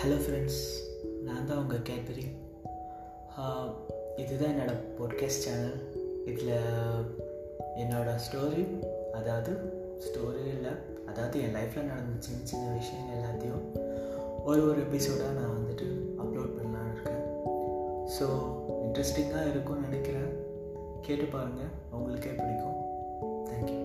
Hello friends நான் தான் உங்கள் கேட்பரி இதுதான் என்னோடய பாட்காஸ்ட் சேனல் இதில் என்னோடய ஸ்டோரி அதாவது ஸ்டோரி இல்லை அதாவது என் லைஃப்பில் நடந்த சின்ன சின்ன விஷயங்கள் எல்லாத்தையும் ஒரு ஒரு எபிசோடாக நான் வந்துட்டு அப்லோட் பண்ணலான்னு இருக்கேன். ஸோ இன்ட்ரெஸ்டிங்காக இருக்கும்னு நினைக்கிறேன். கேட்டு பாருங்கள் உங்களுக்கே பிடிக்கும். தேங்க்யூ